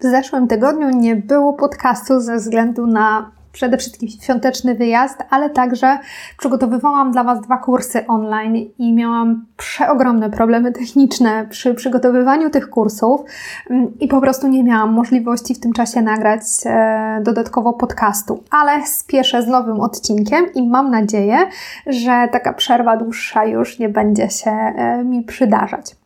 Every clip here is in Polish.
W zeszłym tygodniu nie było podcastu ze względu na przede wszystkim świąteczny wyjazd, ale także przygotowywałam dla Was dwa kursy online i miałam przeogromne problemy techniczne przy przygotowywaniu tych kursów mm, i po prostu nie miałam możliwości w tym czasie nagrać e, dodatkowo podcastu. Ale spieszę z nowym odcinkiem i mam nadzieję, że taka przerwa dłuższa już nie będzie się e, mi przydarzać.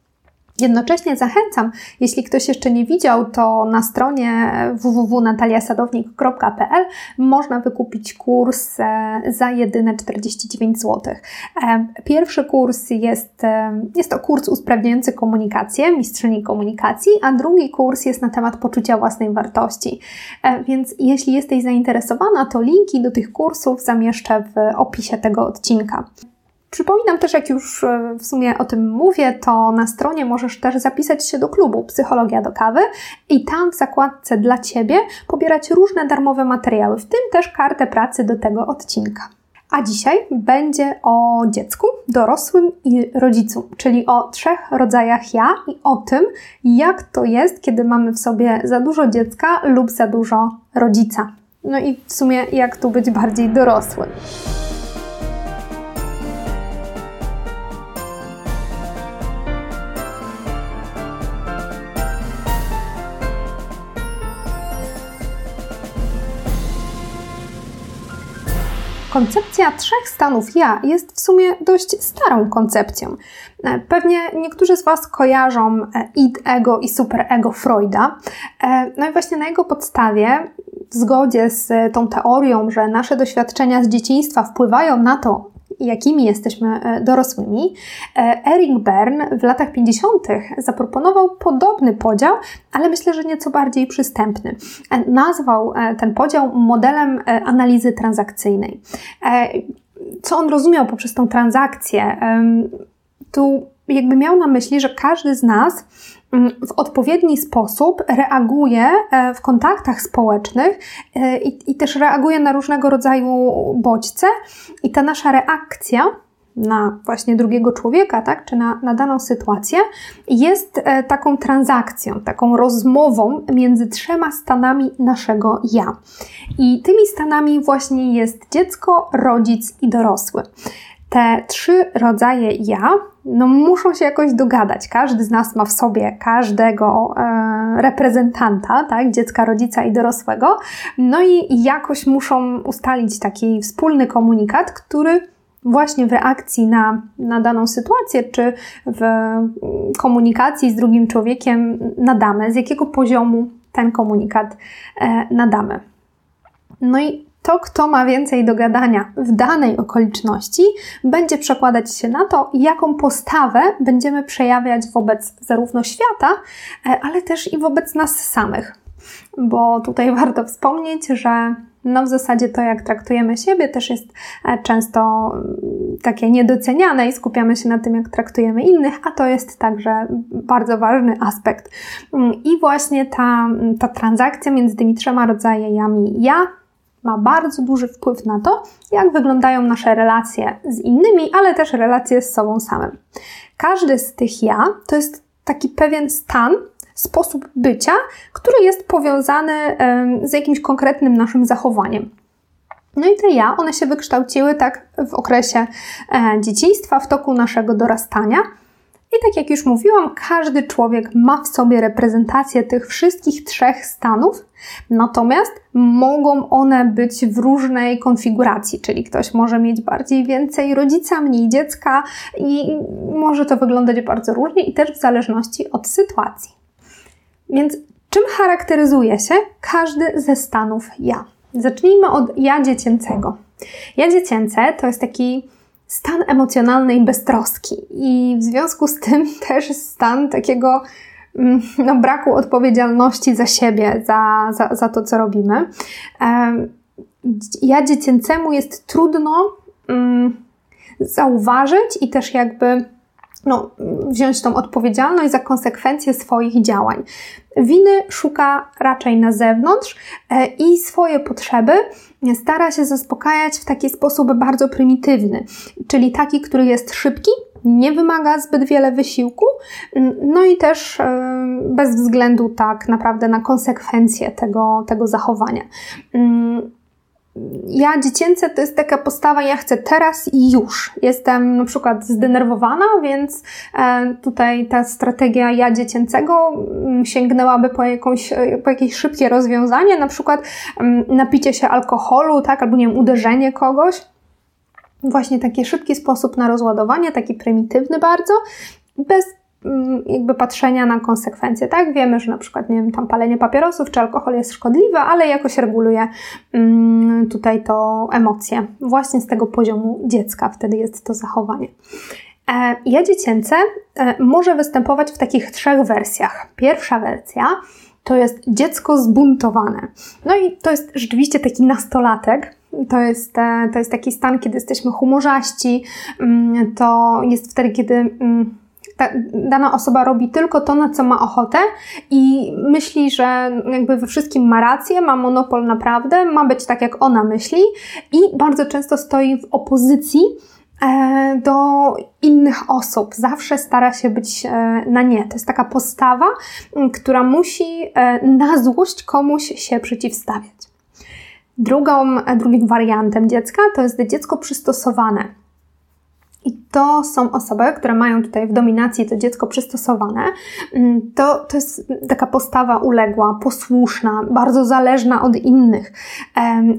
Jednocześnie zachęcam, jeśli ktoś jeszcze nie widział, to na stronie www.nataliasadownik.pl można wykupić kurs e, za jedyne 49 zł. E, pierwszy kurs jest, e, jest to kurs usprawniający komunikację, mistrzyni komunikacji, a drugi kurs jest na temat poczucia własnej wartości. Więc jeśli jesteś zainteresowana, to linki do tych kursów zamieszczę w opisie tego odcinka. Przypominam też, jak już e, w sumie o tym mówię, to na stronie możesz też zapisać się do klubu Psychologia do Kawy i tam w zakładce dla Ciebie pobierać różne darmowe materiały, w tym też kartę pracy do tego odcinka. A dzisiaj będzie o dziecku, dorosłym i rodzicu, czyli o trzech rodzajach ja i o tym, jak to jest, kiedy mamy w sobie za dużo dziecka lub za dużo rodzica. No i w sumie, jak tu być bardziej dorosłym. Koncepcja trzech stanów ja jest w sumie dość starą koncepcją. E, pewnie niektórzy z Was kojarzą e, id, ego i superego Freuda. E, no i właśnie na jego podstawie, w zgodzie z tą teorią, że nasze doświadczenia z dzieciństwa wpływają na to, jakimi jesteśmy e, dorosłymi, e, Eric Bern w latach 50. zaproponował podobny podział, ale myślę, że nieco bardziej przystępny. E, nazwał ten podział modelem analizy transakcyjnej. Co on rozumiał poprzez tą transakcję? Tu jakby miał na myśli, że każdy z nas w odpowiedni sposób reaguje e, w kontaktach społecznych e, i, i, też reaguje na różnego rodzaju bodźce, i ta nasza reakcja na właśnie drugiego człowieka, tak, czy na, na daną sytuację, jest e, taką transakcją, taką rozmową między trzema stanami naszego ja. I tymi stanami właśnie jest dziecko, rodzic i dorosły te trzy rodzaje ja no, muszą się jakoś dogadać. Każdy z nas ma w sobie każdego e, reprezentanta, tak, dziecka, rodzica i dorosłego, no i jakoś muszą ustalić taki wspólny komunikat, który właśnie w reakcji na, na daną sytuację, czy w komunikacji z drugim człowiekiem nadamy, z jakiego poziomu ten komunikat e, nadamy. No i to, kto ma więcej do gadania w danej okoliczności, będzie przekładać się na to, jaką postawę będziemy przejawiać wobec zarówno świata, e, ale też i wobec nas samych. Bo tutaj warto wspomnieć, że no w zasadzie to, jak traktujemy siebie, też jest e, często mm, takie niedoceniane i skupiamy się na tym, jak traktujemy innych, a to jest także bardzo ważny aspekt. Mm, I właśnie ta, ta transakcja między tymi trzema rodzajami ja, ma bardzo duży wpływ na to, jak wyglądają nasze relacje z innymi, ale też relacje z sobą samym. Każdy z tych ja to jest taki pewien stan, sposób bycia, który jest powiązany z jakimś konkretnym naszym zachowaniem. No i te ja, one się wykształciły tak w okresie e, dzieciństwa, w toku naszego dorastania. I tak jak już mówiłam, każdy człowiek ma w sobie reprezentację tych wszystkich trzech stanów, natomiast mogą one być w różnej konfiguracji, czyli ktoś może mieć bardziej więcej rodzica, mniej dziecka i może to wyglądać bardzo różnie i też w zależności od sytuacji. Więc czym charakteryzuje się każdy ze stanów ja? Zacznijmy od ja dziecięcego. Ja dziecięce to jest taki stan emocjonalnej beztroski i w związku z tym też stan takiego mm, no, braku odpowiedzialności za siebie, za, za, za to, co robimy. Ja dziecięcemu jest trudno um, zauważyć i też jakby no, wziąć tą odpowiedzialność za konsekwencje swoich działań. Winy szuka raczej na zewnątrz e, i swoje potrzeby stara się zaspokajać w taki sposób bardzo prymitywny, czyli taki, który jest szybki, nie wymaga zbyt wiele wysiłku, no i też bez względu tak naprawdę na konsekwencje tego, tego zachowania ja dziecięce to jest taka postawa, ja chcę teraz i już. Jestem na przykład zdenerwowana, więc e, tutaj ta strategia ja dziecięcego mm, sięgnęłaby po, jakąś, e, po jakieś szybkie rozwiązanie, na przykład mm, napicie się alkoholu, tak, albo nie wiem, uderzenie kogoś. Właśnie taki szybki sposób na rozładowanie, taki prymitywny bardzo, bez jakby patrzenia na konsekwencje, tak? Wiemy, że na przykład, nie wiem, tam palenie papierosów czy alkohol jest szkodliwe, ale jakoś reguluje mm, tutaj to emocje. Właśnie z tego poziomu dziecka wtedy jest to zachowanie. E, ja dziecięce e, może występować w takich trzech wersjach. Pierwsza wersja to jest dziecko zbuntowane. No i to jest rzeczywiście taki nastolatek, to jest, e, to jest taki stan, kiedy jesteśmy humorzaści. Mm, to jest wtedy, kiedy ta, dana osoba robi tylko to, na co ma ochotę i myśli, że jakby we wszystkim ma rację, ma monopol naprawdę, ma być tak, jak ona myśli i bardzo często stoi w opozycji e, do innych osób. Zawsze stara się być e, na nie. To jest taka postawa, która musi e, na złość komuś się przeciwstawiać. Drugą, drugim wariantem dziecka to jest dziecko przystosowane. I to są osoby, które mają tutaj w dominacji to dziecko przystosowane. Mm, to, to jest taka postawa uległa, posłuszna, bardzo zależna od innych.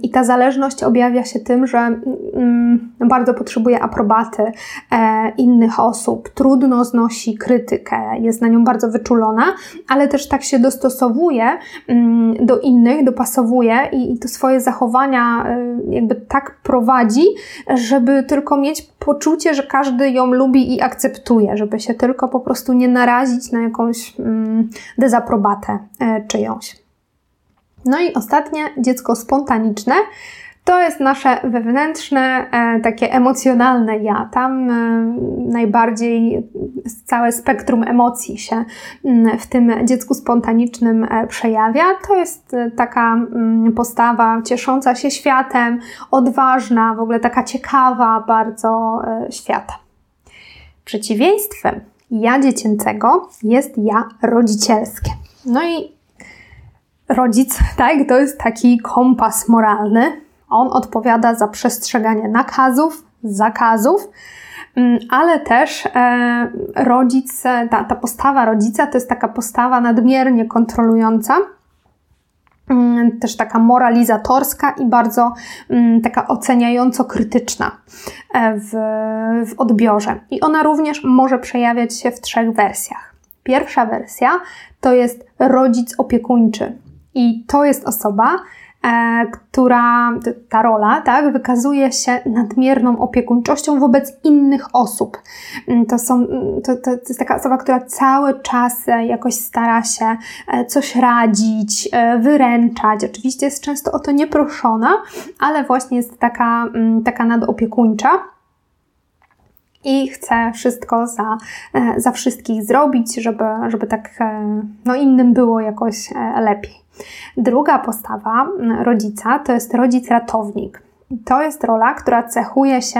I ta zależność objawia się tym, że mm, bardzo potrzebuje aprobaty e, innych osób, trudno znosi krytykę, jest na nią bardzo wyczulona, ale też tak się dostosowuje mm, do innych, dopasowuje i, to swoje zachowania e, jakby tak prowadzi, żeby tylko mieć poczucie, że każdy ją lubi i akceptuje, żeby się tylko po prostu nie narazić na jakąś mm, dezaprobatę e, czyjąś. No i ostatnie, dziecko spontaniczne. To jest nasze wewnętrzne, e, takie emocjonalne ja. Tam e, najbardziej całe spektrum emocji się mm, w tym dziecku spontanicznym e, przejawia. To jest taka mm, postawa ciesząca się światem, odważna, w ogóle taka ciekawa bardzo świata. Przeciwieństwem ja dziecięcego jest ja rodzicielskie. No i rodzic, tak, to jest taki kompas moralny, on odpowiada za przestrzeganie nakazów, zakazów, mm, ale też e, rodzic, ta, ta postawa rodzica to jest taka postawa nadmiernie kontrolująca, mm, też taka moralizatorska i bardzo mm, taka oceniająco krytyczna e, w, w odbiorze. I ona również może przejawiać się w trzech wersjach. Pierwsza wersja to jest rodzic opiekuńczy. I to jest osoba, która, ta rola, tak, wykazuje się nadmierną opiekuńczością wobec innych osób. Mm, to, są, mm, to, to, jest taka osoba, która cały czas e, jakoś stara się e, coś radzić, wyręczać. Oczywiście jest często o to nieproszona, ale właśnie jest taka, mm, taka nadopiekuńcza i chce wszystko za, za wszystkich zrobić, żeby, żeby tak no, innym było jakoś lepiej. Druga postawa rodzica to jest rodzic ratownik. To jest rola, która cechuje się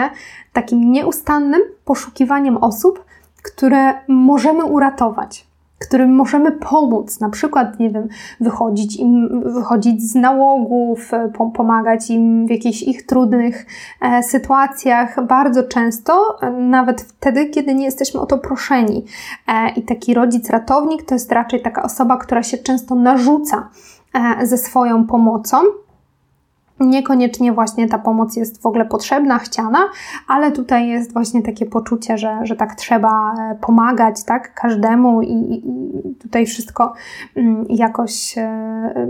takim nieustannym poszukiwaniem osób, które możemy uratować, którym możemy pomóc, na przykład, nie wiem, wychodzić im, wychodzić z nałogów, pomagać im w jakichś ich trudnych e, sytuacjach, bardzo często, e, nawet wtedy, kiedy nie jesteśmy o to proszeni. E, I taki rodzic ratownik to jest raczej taka osoba, która się często narzuca e, ze swoją pomocą. Niekoniecznie właśnie ta pomoc jest w ogóle potrzebna, chciana, ale tutaj jest właśnie takie poczucie, że, że tak trzeba e, pomagać tak, każdemu i, i tutaj wszystko mm, jakoś e,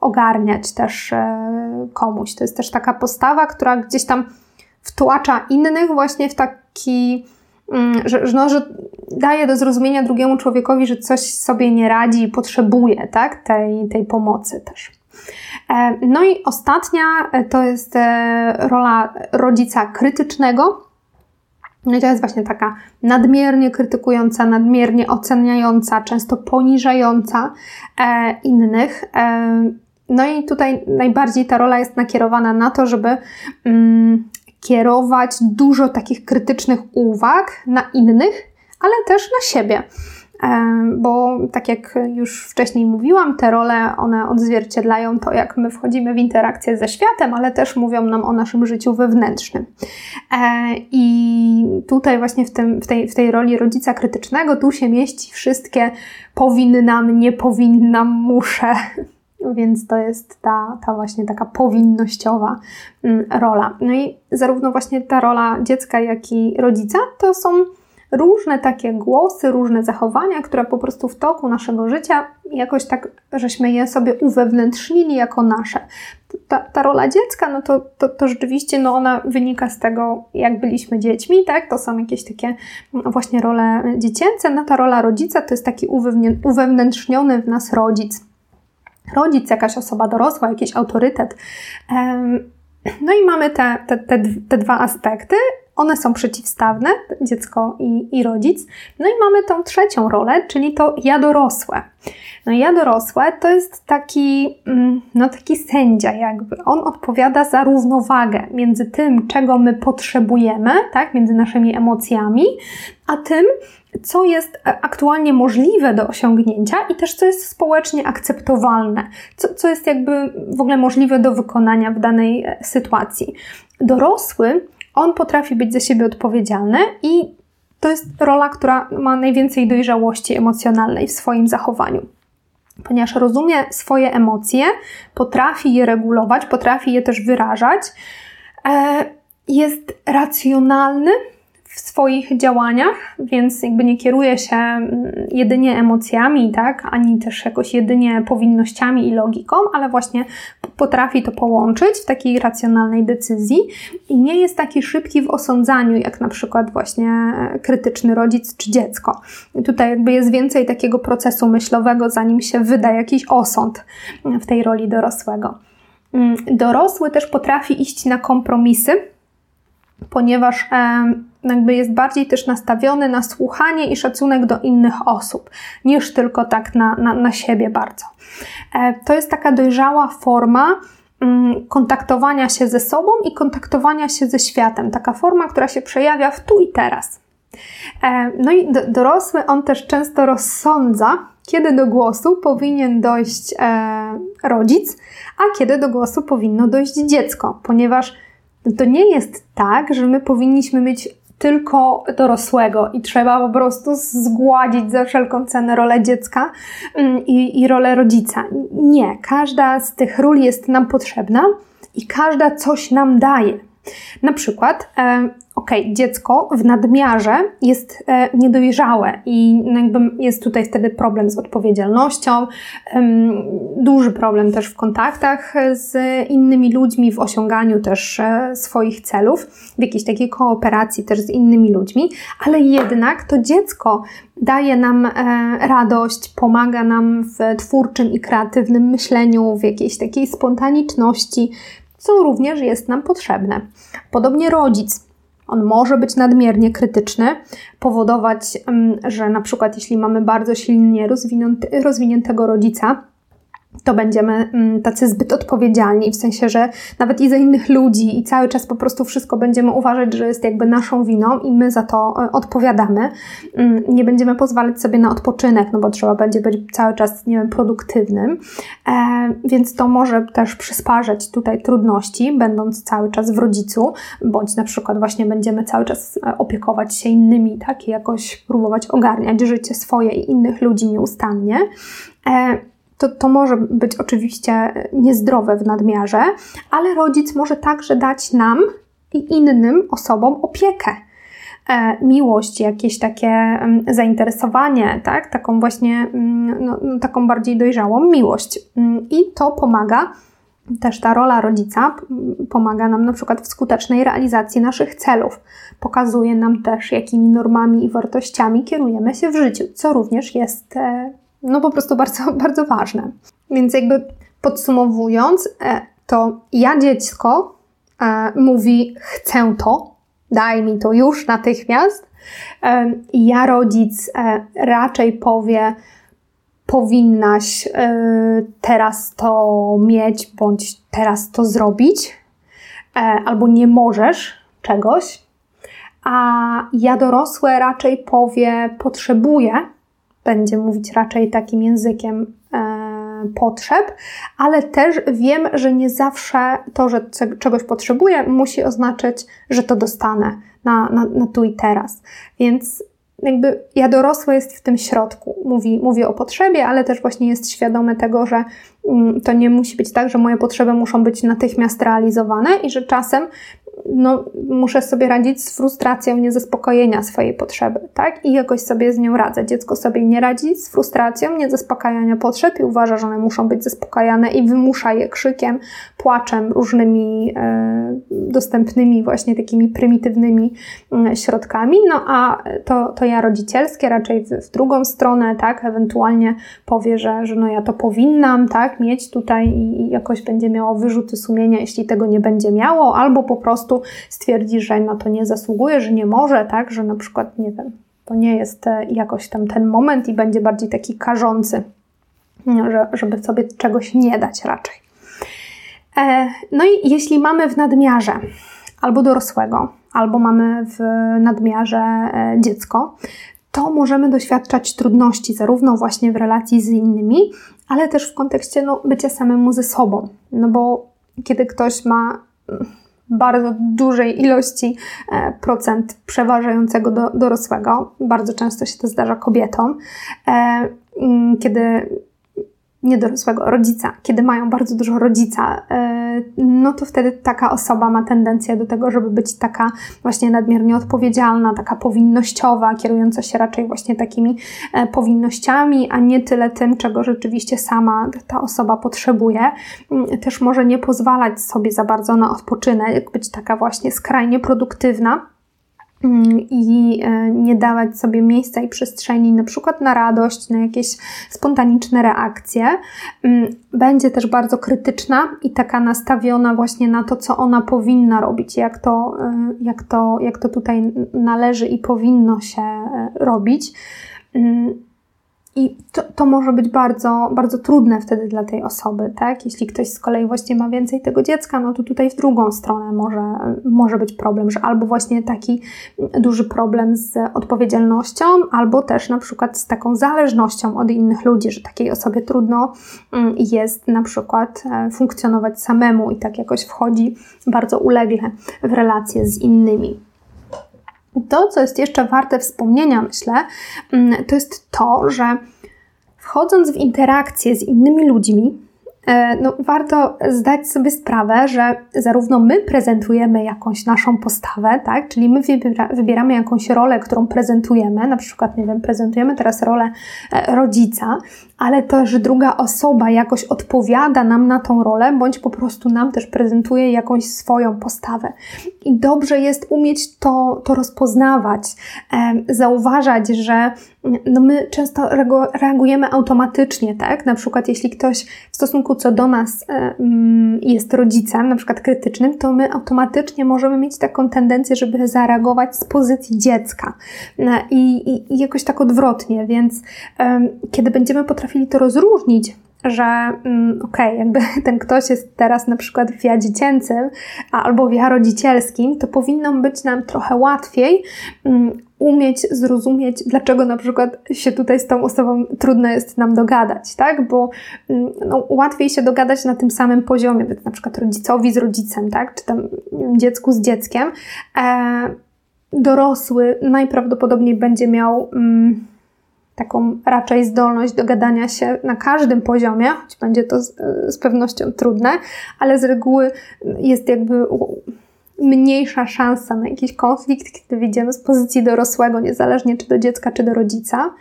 ogarniać też e, komuś. To jest też taka postawa, która gdzieś tam wtłacza innych właśnie w taki mm, że, no, że daje do zrozumienia drugiemu człowiekowi, że coś sobie nie radzi i potrzebuje tak, tej, tej pomocy też. E, no i ostatnia e, to jest e, rola rodzica krytycznego. No i to jest właśnie taka nadmiernie krytykująca, nadmiernie oceniająca, często poniżająca innych. No i tutaj najbardziej ta rola jest nakierowana na to, żeby mm, kierować dużo takich krytycznych uwag na innych, ale też na siebie bo tak jak już wcześniej mówiłam, te role one odzwierciedlają to, jak my wchodzimy w interakcję ze światem, ale też mówią nam o naszym życiu wewnętrznym. E, I tutaj właśnie w, tym, w, tej, w tej roli rodzica krytycznego tu się mieści wszystkie powinnam, nie powinnam, muszę. Więc to jest ta, ta właśnie taka powinnościowa mm, rola. No i zarówno właśnie ta rola dziecka, jak i rodzica to są różne takie głosy, różne zachowania, które po prostu w toku naszego życia jakoś tak, żeśmy je sobie uwewnętrznili jako nasze. Ta, ta rola dziecka, no to, to, to rzeczywiście no ona wynika z tego, jak byliśmy dziećmi, tak? To są jakieś takie właśnie role dziecięce. No ta rola rodzica to jest taki uwewnętrzniony w nas rodzic. Rodzic, jakaś osoba dorosła, jakiś autorytet. No i mamy te, te, te, te dwa aspekty, one są przeciwstawne, dziecko i, i rodzic. No i mamy tą trzecią rolę, czyli to ja dorosłe. No ja dorosłe to jest taki, mm, no taki sędzia jakby. On odpowiada za równowagę między tym, czego my potrzebujemy, tak, między naszymi emocjami, a tym, co jest aktualnie możliwe do osiągnięcia i też co jest społecznie akceptowalne, co, co jest jakby w ogóle możliwe do wykonania w danej e, sytuacji. Dorosły on potrafi być za siebie odpowiedzialny i to jest rola, która ma najwięcej dojrzałości emocjonalnej w swoim zachowaniu. Ponieważ rozumie swoje emocje, potrafi je regulować, potrafi je też wyrażać, e, jest racjonalny w swoich działaniach, więc jakby nie kieruje się mm, jedynie emocjami, tak, ani też jakoś jedynie powinnościami i logiką, ale właśnie potrafi to połączyć w takiej racjonalnej decyzji i nie jest taki szybki w osądzaniu, jak na przykład właśnie e, krytyczny rodzic czy dziecko. I tutaj jakby jest więcej takiego procesu myślowego, zanim się wyda jakiś osąd w tej roli dorosłego. Mm, dorosły też potrafi iść na kompromisy, ponieważ jakby jest bardziej też nastawiony na słuchanie i szacunek do innych osób, niż tylko tak na, na, na siebie bardzo. E, to jest taka dojrzała forma mm, kontaktowania się ze sobą i kontaktowania się ze światem. Taka forma, która się przejawia w tu i teraz. E, no i dorosły on też często rozsądza, kiedy do głosu powinien dojść e, rodzic, a kiedy do głosu powinno dojść dziecko, ponieważ to nie jest tak, że my powinniśmy mieć tylko dorosłego i trzeba po prostu zgładzić za wszelką cenę rolę dziecka mm, i, i rolę rodzica. Nie, każda z tych ról jest nam potrzebna i każda coś nam daje. Na przykład e, ok, dziecko w nadmiarze jest e, niedojrzałe i jakby jest tutaj wtedy problem z odpowiedzialnością, duży problem też w kontaktach z innymi ludźmi, w osiąganiu też e, swoich celów, w jakiejś takiej kooperacji też z innymi ludźmi, ale jednak to dziecko daje nam radość, pomaga nam w twórczym i kreatywnym myśleniu, w jakiejś takiej spontaniczności, co również jest nam potrzebne. Podobnie rodzic on może być nadmiernie krytyczny, powodować, mm, że na przykład jeśli mamy bardzo silnie rozwiniętego rodzica, to będziemy mm, tacy zbyt odpowiedzialni, w sensie, że nawet i za innych ludzi i cały czas po prostu wszystko będziemy uważać, że jest jakby naszą winą i my za to e, odpowiadamy. Mm, nie będziemy pozwalać sobie na odpoczynek, no bo trzeba będzie być cały czas, nie wiem, produktywnym, e, więc to może też przysparzać tutaj trudności, będąc cały czas w rodzicu, bądź na przykład właśnie będziemy cały czas e, opiekować się innymi, tak, i jakoś próbować ogarniać życie swoje i innych ludzi nieustannie to, to może być oczywiście niezdrowe w nadmiarze, ale rodzic może także dać nam i innym osobom opiekę. E, miłość, jakieś takie mm, zainteresowanie, tak? taką właśnie, mm, no, no, taką bardziej dojrzałą miłość. Mm, I to pomaga, też ta rola rodzica pomaga nam na przykład w skutecznej realizacji naszych celów. Pokazuje nam też, jakimi normami i wartościami kierujemy się w życiu, co również jest e, no po prostu bardzo, bardzo ważne. Więc jakby podsumowując, e, to ja dziecko e, mówi chcę to, daj mi to już natychmiast. E, ja rodzic raczej powie powinnaś teraz to mieć bądź teraz to zrobić, albo nie możesz czegoś, a ja dorosłe raczej powie potrzebuję, będzie mówić raczej takim językiem e, potrzeb, ale też wiem, że nie zawsze to, że czegoś potrzebuję, musi oznaczać, że to dostanę na, na, na tu i teraz. Więc jakby ja dorosłe jest w tym środku. Mówi, mówi o potrzebie, ale też właśnie jest świadome tego, że mm, to nie musi być tak, że moje potrzeby muszą być natychmiast realizowane i że czasem no, muszę sobie radzić z frustracją niezaspokojenia swojej potrzeby, tak? I jakoś sobie z nią radzę. Dziecko sobie nie radzi z frustracją niezaspokajania potrzeb i uważa, że one muszą być zaspokajane i wymusza je krzykiem, płaczem, różnymi e, dostępnymi właśnie takimi prymitywnymi e, środkami. No a to, to ja rodzicielskie raczej w, w, drugą stronę, tak? Ewentualnie powie, że, że no ja to powinnam, tak? Mieć tutaj i, i jakoś będzie miało wyrzuty sumienia, jeśli tego nie będzie miało, albo po prostu prostu stwierdzi, że na to nie zasługuje, że nie może, tak, że na przykład, nie wiem, to nie jest e, jakoś tam ten moment i będzie bardziej taki karzący, że, żeby sobie czegoś nie dać raczej. E, no i jeśli mamy w nadmiarze albo dorosłego, albo mamy w nadmiarze e, dziecko, to możemy doświadczać trudności, zarówno właśnie w relacji z innymi, ale też w kontekście no, bycia samemu ze sobą. No bo kiedy ktoś ma bardzo dużej ilości e, procent przeważającego do, dorosłego. Bardzo często się to zdarza kobietom, e, mm, kiedy niedorosłego rodzica, kiedy mają bardzo dużo rodzica, e, no to wtedy taka osoba ma tendencję do tego, żeby być taka właśnie nadmiernie odpowiedzialna, taka powinnościowa, kierująca się raczej właśnie takimi e, powinnościami, a nie tyle tym, czego rzeczywiście sama ta osoba potrzebuje. Mm, też może nie pozwalać sobie za bardzo na odpoczynek, być taka właśnie skrajnie produktywna i e, nie dawać sobie miejsca i przestrzeni na przykład na radość, na jakieś spontaniczne reakcje. Mm, będzie też bardzo krytyczna i taka nastawiona właśnie na to, co ona powinna robić, jak to, e, jak to, jak to tutaj należy i powinno się e, robić. I to, to może być bardzo, bardzo trudne wtedy dla tej osoby, tak? Jeśli ktoś z kolei właśnie ma więcej tego dziecka, no to tutaj w drugą stronę może, może być problem, że albo właśnie taki duży problem z odpowiedzialnością, albo też na przykład z taką zależnością od innych ludzi, że takiej osobie trudno mm, jest na przykład e, funkcjonować samemu i tak jakoś wchodzi bardzo ulegle w relacje z innymi. To, co jest jeszcze warte wspomnienia, myślę, mm, to jest to, że wchodząc w interakcję z innymi ludźmi, e, no, warto zdać sobie sprawę, że zarówno my prezentujemy jakąś naszą postawę, tak? czyli my wybiera, wybieramy jakąś rolę, którą prezentujemy, na przykład, nie wiem, prezentujemy teraz rolę e, rodzica, ale też druga osoba jakoś odpowiada nam na tą rolę, bądź po prostu nam też prezentuje jakąś swoją postawę. I dobrze jest umieć to, to rozpoznawać, zauważać, że no my często reagujemy automatycznie, tak? Na przykład, jeśli ktoś w stosunku co do nas jest rodzicem, na przykład krytycznym, to my automatycznie możemy mieć taką tendencję, żeby zareagować z pozycji dziecka e, i, i, i jakoś tak odwrotnie, więc kiedy będziemy potrafili to rozróżnić, że mm, okej, okay, jakby ten ktoś jest teraz na przykład w ja dziecięcym albo w ja rodzicielskim, to powinno być nam trochę łatwiej mm, umieć zrozumieć, dlaczego na przykład się tutaj z tą osobą trudno jest nam dogadać, tak? Bo mm, no, łatwiej się dogadać na tym samym poziomie, na przykład rodzicowi z rodzicem, tak? Czy tam dziecku z dzieckiem. E, dorosły najprawdopodobniej będzie miał. Mm, taką raczej zdolność do gadania się na każdym poziomie, choć będzie to z, z pewnością trudne, ale z reguły jest jakby mniejsza szansa na jakiś konflikt, kiedy widzimy z pozycji dorosłego, niezależnie czy do dziecka, czy do rodzica,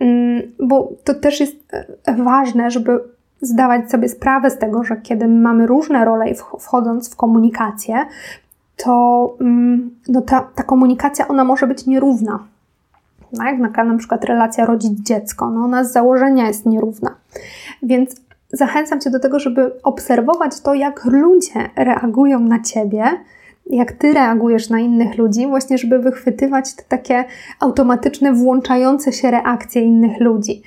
mm, bo to też jest e, ważne, żeby zdawać sobie sprawę z tego, że kiedy mamy różne role i wchodząc w komunikację, to mm, no ta, ta komunikacja ona może być nierówna tak? Na, przykład relacja rodzic-dziecko, no ona z założenia jest nierówna. Więc zachęcam Cię do tego, żeby obserwować to, jak ludzie reagują na Ciebie, jak Ty reagujesz na innych ludzi, właśnie żeby wychwytywać te takie automatyczne, włączające się reakcje innych ludzi.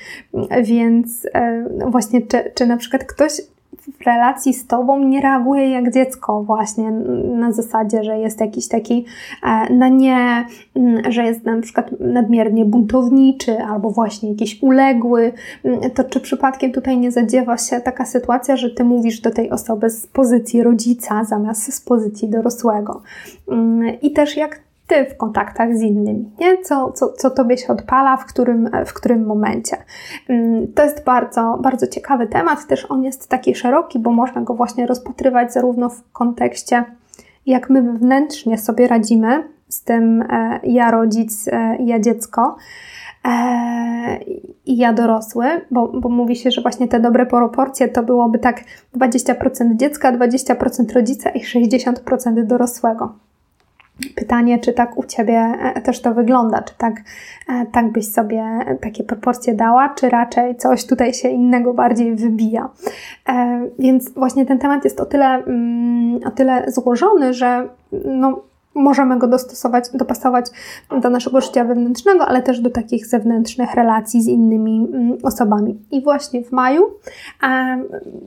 Więc e, właśnie, czy, czy na przykład ktoś w relacji z tobą nie reaguje jak dziecko, właśnie na zasadzie, że jest jakiś taki e, na nie, mm, że jest na przykład nadmiernie buntowniczy albo właśnie jakiś uległy, mm, to czy przypadkiem tutaj nie zadziewa się taka sytuacja, że ty mówisz do tej osoby z pozycji rodzica zamiast z pozycji dorosłego? Mm, I też jak ty w kontaktach z innymi, nie? Co, co, co tobie się odpala, w którym, w którym momencie. Mm, to jest bardzo, bardzo ciekawy temat, też on jest taki szeroki, bo można go właśnie rozpatrywać zarówno w kontekście, jak my wewnętrznie sobie radzimy z tym e, ja rodzic, e, ja dziecko, e, i ja dorosły, bo, bo mówi się, że właśnie te dobre proporcje to byłoby tak 20% dziecka, 20% rodzica i 60% dorosłego. Pytanie, czy tak u Ciebie e, też to wygląda, czy tak, e, tak byś sobie takie proporcje dała, czy raczej coś tutaj się innego bardziej wybija. E, więc właśnie ten temat jest o tyle, mm, o tyle złożony, że no, możemy go dostosować, dopasować do naszego życia wewnętrznego, ale też do takich zewnętrznych relacji z innymi mm, osobami. I właśnie w maju e,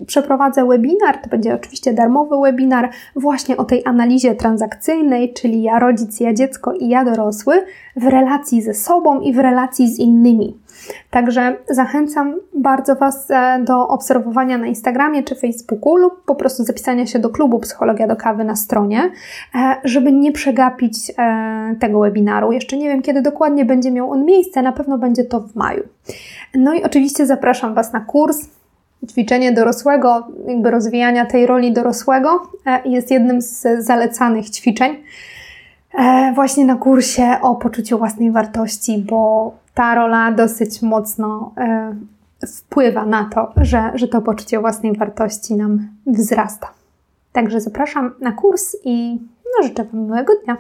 przeprowadzę webinar, to będzie oczywiście darmowy webinar, właśnie o tej analizie transakcyjnej, czyli ja rodzic, ja dziecko i ja dorosły w relacji ze sobą i w relacji z innymi. Także zachęcam bardzo Was e, do obserwowania na Instagramie czy Facebooku lub po prostu zapisania się do klubu Psychologia do Kawy na stronie, e, żeby nie przegapić e, tego webinaru. Jeszcze nie wiem, kiedy dokładnie będzie miał on miejsce, na pewno będzie to w maju. No i oczywiście zapraszam Was na kurs ćwiczenie dorosłego, jakby rozwijania tej roli dorosłego jest jednym z zalecanych ćwiczeń właśnie na kursie o poczuciu własnej wartości, bo ta rola dosyć mocno e, wpływa na to, że, że to poczucie własnej wartości nam wzrasta. Także zapraszam na kurs i no, życzę Wam miłego dnia.